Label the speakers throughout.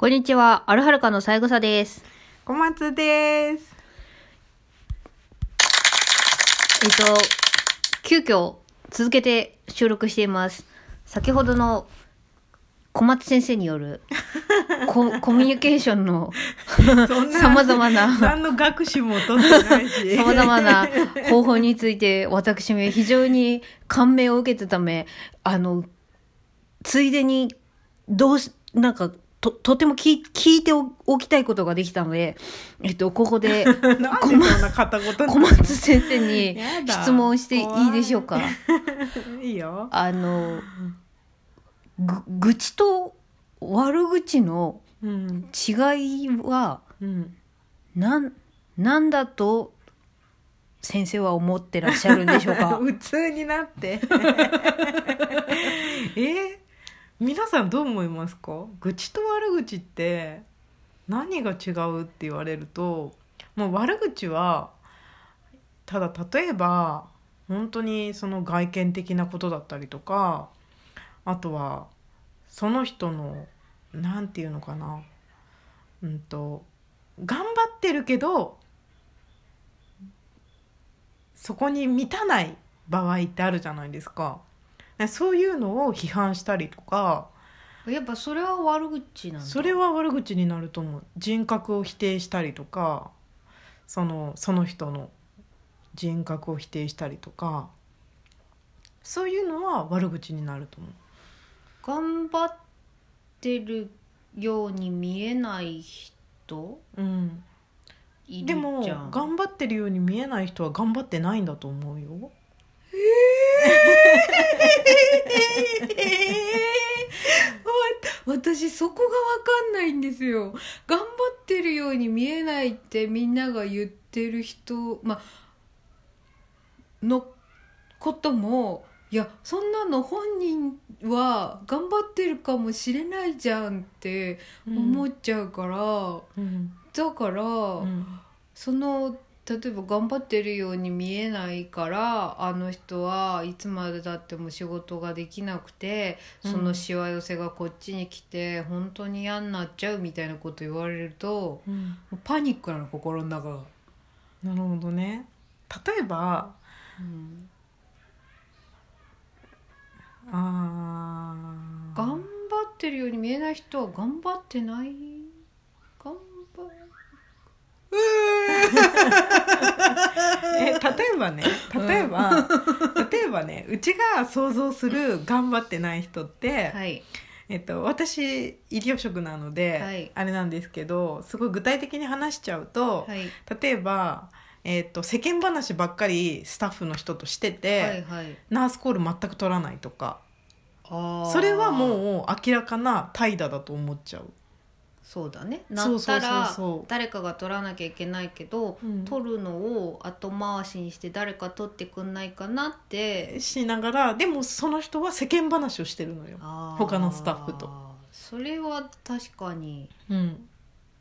Speaker 1: こんにちは、アルハルカの三枝です。
Speaker 2: 小松です。
Speaker 1: えっと、急遽続けて収録しています。先ほどの小松先生による ココミュニケーションの
Speaker 2: そんな
Speaker 1: 様々な
Speaker 2: 何の学習も取ってないし。
Speaker 1: 様々な方法について私も非常に感銘を受けたため、あの、ついでに、どうし、なんか、と、とても聞聞いておきたいことができたので、えっと、ここで、
Speaker 2: なんでそんな片言
Speaker 1: 小松先生に質問していいでしょうか？
Speaker 2: いいよ。
Speaker 1: あの、ぐ、愚痴と悪口の
Speaker 2: うん。
Speaker 1: 違いは、
Speaker 2: うん。
Speaker 1: なん、なんだと、先生は思ってらっしゃるんでしょうか？
Speaker 2: 普通になって。え？皆さんどう思いますか？愚痴と悪口って何が違うって言われるともう悪口はただ例えば本当にその外見的なことだったりとかあとはその人のなんていうのかなうんと頑張ってるけどそこに満たない場合ってあるじゃないですか。そういうのを批判したりとか
Speaker 1: やっぱそれは悪口なんだ。
Speaker 2: それは悪口になると思う。人格を否定したりとかそのその人の人格を否定したりとかそういうのは悪口になると思う。
Speaker 1: 頑張ってるように見えない人？
Speaker 2: うん、
Speaker 1: い
Speaker 2: でも
Speaker 1: るじゃん。
Speaker 2: 頑張ってるように見えない人は頑張ってないんだと思うよ
Speaker 1: 私そこが分かんないんですよ。頑張ってるように見えないってみんなが言ってる人まのこともいやそんなの本人は頑張ってるかもしれないじゃんって思っちゃうから、
Speaker 2: うん。
Speaker 1: だから、
Speaker 2: うん。
Speaker 1: その例えば頑張ってるように見えないからあの人はいつまでたっても仕事ができなくてそのしわ寄せがこっちに来て本当に嫌になっちゃうみたいなこと言われると
Speaker 2: うん。
Speaker 1: パニックなの心の中が。
Speaker 2: なるほどね。例えば
Speaker 1: うん。
Speaker 2: あー。
Speaker 1: 頑張ってるように見えない人は頑張ってない
Speaker 2: え例えばね例えば、例えばねうちが想像する頑張ってない人って、
Speaker 1: はい。
Speaker 2: えっと、私医療職なので、
Speaker 1: はい。
Speaker 2: あれなんですけどすごい具体的に話しちゃうと、
Speaker 1: はい。
Speaker 2: 例えば、えっと、世間話ばっかりスタッフの人としてて、
Speaker 1: はいはい。
Speaker 2: ナースコール全く取らないとか。それはもう明らかな怠惰だと思っちゃう。
Speaker 1: そうだね。なったら誰かが取らなきゃいけないけど、
Speaker 2: うん。
Speaker 1: 取るのを後回しにして誰か取ってくんないかなって。
Speaker 2: しながらでもその人は世間話をしてるのよ。他のスタッフと。
Speaker 1: それは確かに。
Speaker 2: うん、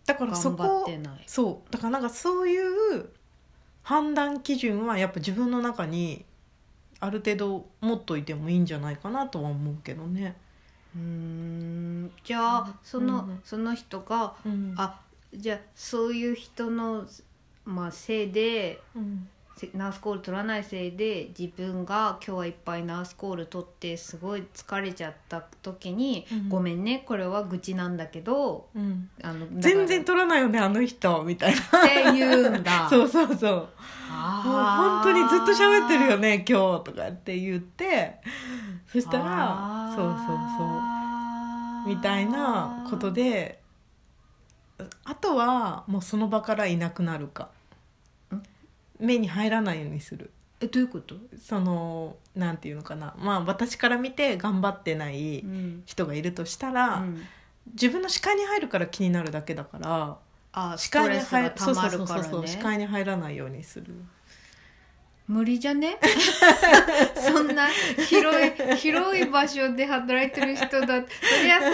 Speaker 2: だからそこそう。だからなんかそういう判断基準はやっぱ自分の中にある程度持っといてもいいんじゃないかなとは思うけどね。
Speaker 1: うーん。じゃあその,、
Speaker 2: うん。
Speaker 1: その人が
Speaker 2: うん。
Speaker 1: あじゃあそういう人の、まあ、せいで
Speaker 2: うん。
Speaker 1: せナースコール取らないせいで自分が今日はいっぱいナースコール取ってすごい疲れちゃった時に「
Speaker 2: うん。
Speaker 1: ごめんねこれは愚痴なんだけど
Speaker 2: うん。
Speaker 1: あの
Speaker 2: 全然取らないよねあの人みたいな。
Speaker 1: って言うんだ。
Speaker 2: そうそうそう。もう本当にずっと喋ってるよね今日とかって言って。そしたらそうそうそう。みたいなことであとはもうその場からいなくなるか。
Speaker 1: ん
Speaker 2: 目に入らないようにする。
Speaker 1: えどういうこと、
Speaker 2: そのなんていうのかな。まあ私から見て頑張ってない
Speaker 1: うん。
Speaker 2: 人がいるとしたら、
Speaker 1: うん。
Speaker 2: 自分の視界に入るから気になるだけだから
Speaker 1: あス
Speaker 2: 視界に入
Speaker 1: たまる
Speaker 2: そう
Speaker 1: から
Speaker 2: そうそうそう視
Speaker 1: ね
Speaker 2: 界に入らないようにする
Speaker 1: 無理じゃね？そんな広い広い場所で働いてる人だ。ってそりゃさ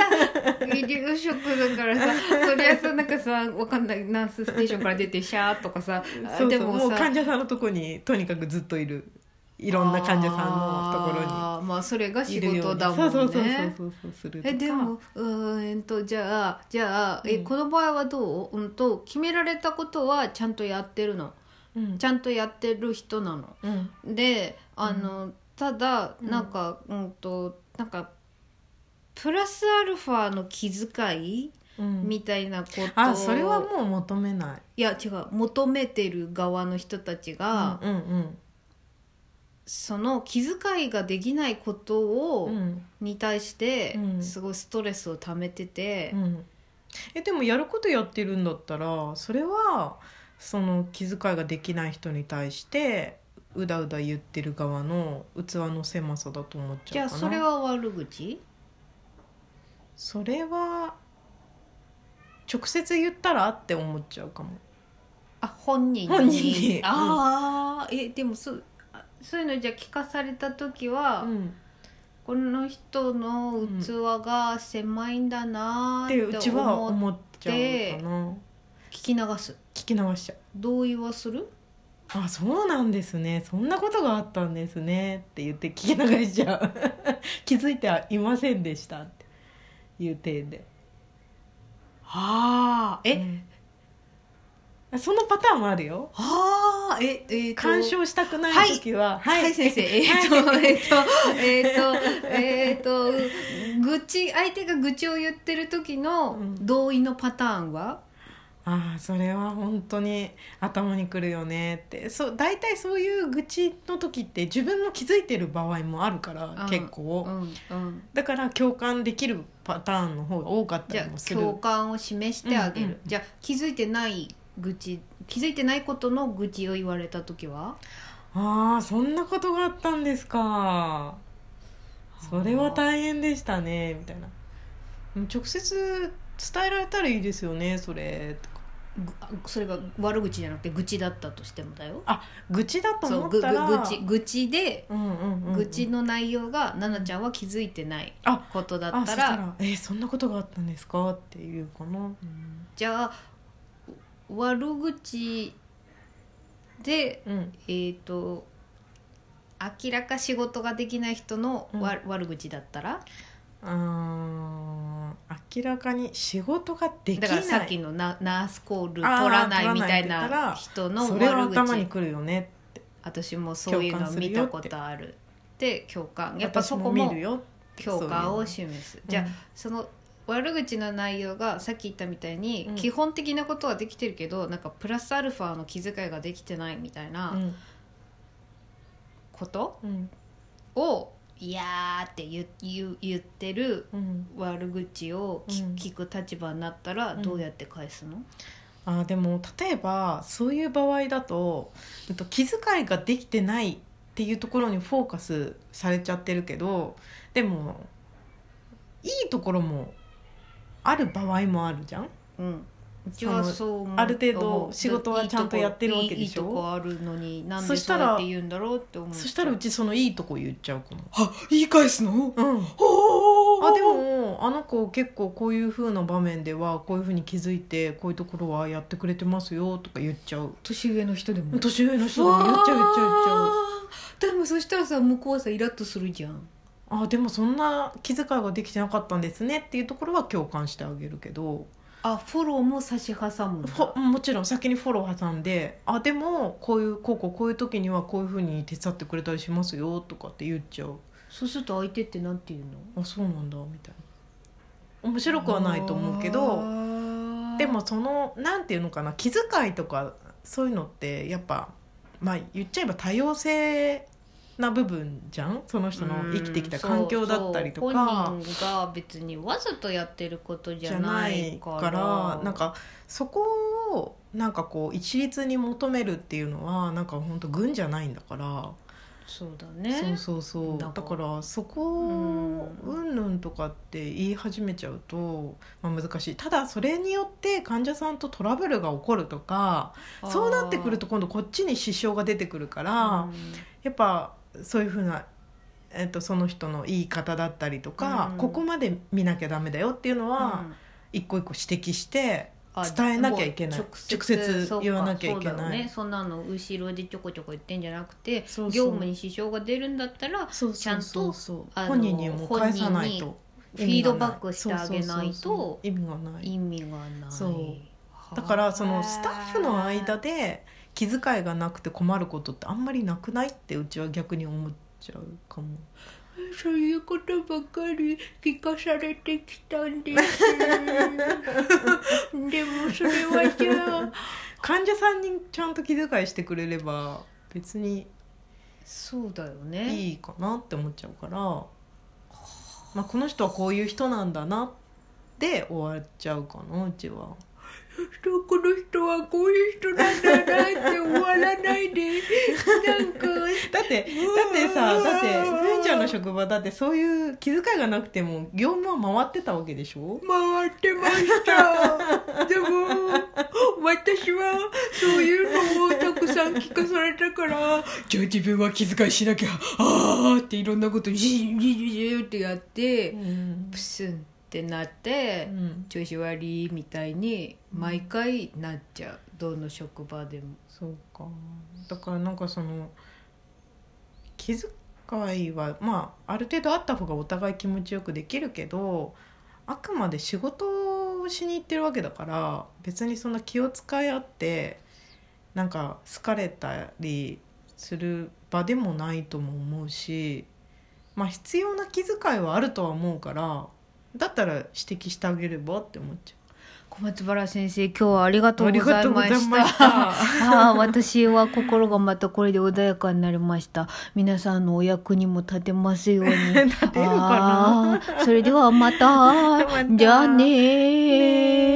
Speaker 1: 医療職だからさそりゃさなんかさわかんないナースステーションから出てシャーとかさ
Speaker 2: そう
Speaker 1: で
Speaker 2: そうもう
Speaker 1: もさ
Speaker 2: 患者さんのとこにとにかくずっといる。いろんな患者さんのところに。
Speaker 1: あーまあそれが仕事だもんね。
Speaker 2: そうそうそうそうそうする
Speaker 1: えでもうーんとじゃあじゃあ、え
Speaker 2: うん。
Speaker 1: この場合はどう、うん、と決められたことはちゃんとやってるの？
Speaker 2: うん
Speaker 1: ちゃんとやってる人なの。
Speaker 2: うん。
Speaker 1: であの、ただ
Speaker 2: うん。
Speaker 1: なんか、うん、となんかプラスアルファの気遣い
Speaker 2: うん。
Speaker 1: みたいなことを
Speaker 2: あそれはもう求めない。
Speaker 1: いや違う。求めてる側の人たちが、
Speaker 2: うんうん。
Speaker 1: その気遣いができないことを、
Speaker 2: うん。
Speaker 1: に対して
Speaker 2: うん。
Speaker 1: すごいストレスを溜めてて、
Speaker 2: うん。えでもやることやってるんだったらそれはその気遣いができない人に対してうだうだ言ってる側の器の狭さだと思っち
Speaker 1: じゃ
Speaker 2: うかな。
Speaker 1: それは悪口？
Speaker 2: それは直接言ったらって思っちゃうかも。
Speaker 1: あ本人に？
Speaker 2: 本人に。
Speaker 1: ああ、えでもそうあそういうのじゃあ聞かされた時は、
Speaker 2: うん。
Speaker 1: この人の器が狭いんだな
Speaker 2: って
Speaker 1: ーって
Speaker 2: うちは
Speaker 1: 思っ
Speaker 2: 思っちゃうかな
Speaker 1: 聞き流す。
Speaker 2: 聞き流しちゃう。
Speaker 1: 同意はする？
Speaker 2: あそうなんですね。そんなことがあったんですね。って言って聞き流しちゃう。気づいてはいませんでしたっていう体で。
Speaker 1: ああ。え、
Speaker 2: うん。そのパターンもあるよ。
Speaker 1: ああ。ええーと。
Speaker 2: 干渉したくない時は。
Speaker 1: はい、先生。えっ、
Speaker 2: はい
Speaker 1: と、えっ、と、えっ、と、えっ、と、愚痴、相手が愚痴を言ってる時の
Speaker 2: うん。
Speaker 1: 同意のパターンは、
Speaker 2: ああそれは本当に頭にくるよねって。そう大体そういう愚痴の時って自分も気づいてる場合もあるから
Speaker 1: うん。
Speaker 2: 結構、
Speaker 1: うんうん。
Speaker 2: だから共感できるパターンの方が多かったりもする。
Speaker 1: 共感を示してあげる、
Speaker 2: うんうん
Speaker 1: じゃあ気づいてない愚痴気づいてないことの愚痴を言われた時は？
Speaker 2: ああそんなことがあったんですか。それは大変でしたねみたいな。うん直接伝えられたらいいですよねそれ。と
Speaker 1: それが悪口じゃなくて愚痴だったとしてもだよ。
Speaker 2: あ愚痴だと思ったら。
Speaker 1: ぐ愚痴愚痴で
Speaker 2: うんうんうん。うん
Speaker 1: 愚痴の内容が奈々ちゃんは気づいてない
Speaker 2: あ
Speaker 1: ことだった
Speaker 2: あそした
Speaker 1: ら
Speaker 2: ら「えーそんなことがあったんですか?」って言うかな、
Speaker 1: じゃあ悪口で
Speaker 2: うん。
Speaker 1: えっ、と明らか仕事ができない人のわ、
Speaker 2: う
Speaker 1: 悪口だったら？
Speaker 2: あー明らかに仕事ができない。
Speaker 1: だからさっきのナナースコール取
Speaker 2: あー
Speaker 1: らないみたい
Speaker 2: 取らな
Speaker 1: 人の
Speaker 2: それは
Speaker 1: 悪口
Speaker 2: 頭にくるよね
Speaker 1: 私もそういうの見たことある。で共感やっぱそこ
Speaker 2: 私
Speaker 1: も
Speaker 2: 見るよ
Speaker 1: 共感を示す。じゃあ、
Speaker 2: うん
Speaker 1: その悪口の内容がさっき言ったみたいに、
Speaker 2: うん。
Speaker 1: 基本的なことはできてるけどなんかプラスアルファの気遣いができてないみたいなこと
Speaker 2: うん。
Speaker 1: を「いやー」って言う言う言ってる
Speaker 2: うん。
Speaker 1: 悪口をき
Speaker 2: うん。
Speaker 1: 聞く立場になったら
Speaker 2: うん。
Speaker 1: どうやって返すの、
Speaker 2: あーでも例えばそういう場合だとえっと気遣いができてないっていうところにフォーカスされちゃってるけどでもいいところもある場合もあるじゃん。
Speaker 1: うんうちはそう思う。
Speaker 2: ある程度仕事はちゃんとやってるわけでしょ？
Speaker 1: いいとこあるのになんで
Speaker 2: そしたら
Speaker 1: そうやって言うんだろうって思う。
Speaker 2: そしたらうちそのいいとこ言っちゃうかも。
Speaker 1: あ言い返すの？
Speaker 2: うん。
Speaker 1: ほ
Speaker 2: あ。でもあの子結構こういう風な場面ではこういう風に気づいてこういうところはやってくれてますよとか言っちゃう。
Speaker 1: 年上の人でも。
Speaker 2: 年上の人でも言っちゃう言っちゃう言っちゃう
Speaker 1: でもそしたらさ向こうはさイラッとするじゃん。
Speaker 2: あでもそんな気遣いができてなかったんですねっていうところは共感してあげるけど
Speaker 1: あフォローも差し挟む
Speaker 2: もちろん先にフォロー挟んであでもこういうこうこうこういう時にはこういう風に手伝ってくれたりしますよとかって言っちゃう。
Speaker 1: そうすると相手ってなんて言うの？
Speaker 2: あそうなんだみたいな。面白くはないと思うけどでもそのなんていうのかな気遣いとかそういうのってやっぱまあ言っちゃえば多様性な部分じゃん？その人の生きてきた環境だったりとか。
Speaker 1: 本人が別にわざとやってることじ
Speaker 2: じ
Speaker 1: ゃな
Speaker 2: いい
Speaker 1: から
Speaker 2: なんかそこをなんかこう一律に求めるっていうのはなんか本当軍じゃないんだから、
Speaker 1: そうだね。
Speaker 2: そうそうそう。だからそこをうんぬんとかって言い始めちゃうと、まあ、難しい。ただそれによって患者さんとトラブルが起こるとかそうなってくると今度こっちに支障が出てくるから、やっぱそういうふうな、えっと、その人の言い方だったりとか、
Speaker 1: うん。
Speaker 2: ここまで見なきゃダメだよっていうの
Speaker 1: うん。
Speaker 2: は、一個一個指摘して
Speaker 1: あ
Speaker 2: 伝えなきゃいけない。
Speaker 1: もう
Speaker 2: 直接
Speaker 1: そうか
Speaker 2: 言わなきゃいけない。
Speaker 1: そうね。そんなの後ろでちょこちょこ言ってんじゃなくて
Speaker 2: そうそう。
Speaker 1: 業務に支障が出るんだったら
Speaker 2: そう
Speaker 1: ちゃんと
Speaker 2: そう。そう
Speaker 1: あの
Speaker 2: 本人にも返さないと
Speaker 1: フィードバックしてあげないと
Speaker 2: う。意味がない
Speaker 1: 意味がない。
Speaker 2: そう。だからそのスタッフの間で気遣いがなくて困ることってあんまりなくないってうちは逆に思っちゃうかも。
Speaker 1: そういうことばかり聞かされてきたんです。でもそれはじゃあ
Speaker 2: 患者さんにちゃんと気遣いしてくれれば別に
Speaker 1: そうだよね。
Speaker 2: いいかなって思っちゃうから、まあ、この人はこういう人なんだなで終わっちゃうかなうちは。
Speaker 1: この人はこういう人なんだなって終わらないで。なんか
Speaker 2: だってだってさだってふんちゃんの職場だってそういう気遣いがなくても業務は回ってたわけでしょ？
Speaker 1: 回ってました。でも私はそういうのをたくさん聞かされたからじゃあ自分は気遣いしなきゃあーっていろんなことジージージーってやって
Speaker 2: うん。
Speaker 1: プスンってなって、
Speaker 2: うん。
Speaker 1: 調子悪いみたいに毎回なっちゃう。どの職場でも。
Speaker 2: そうか。だからなんかその気遣いはまあある程度あった方がお互い気持ちよくできるけどあくまで仕事をしに行ってるわけだから別にそんな気を使い合ってなんか好かれたりする場でもないとも思うしまあ必要な気遣いはあるとは思うからだったら指摘してあげればって思っちゃ
Speaker 1: 小松原先生今日はありがと
Speaker 2: う。
Speaker 1: うございました。あ あ私は心がまたこれで穏やかになりました。皆さんのお役にも立てますように。
Speaker 2: 立てるかな？
Speaker 1: それではまた。
Speaker 2: また。
Speaker 1: じゃあねー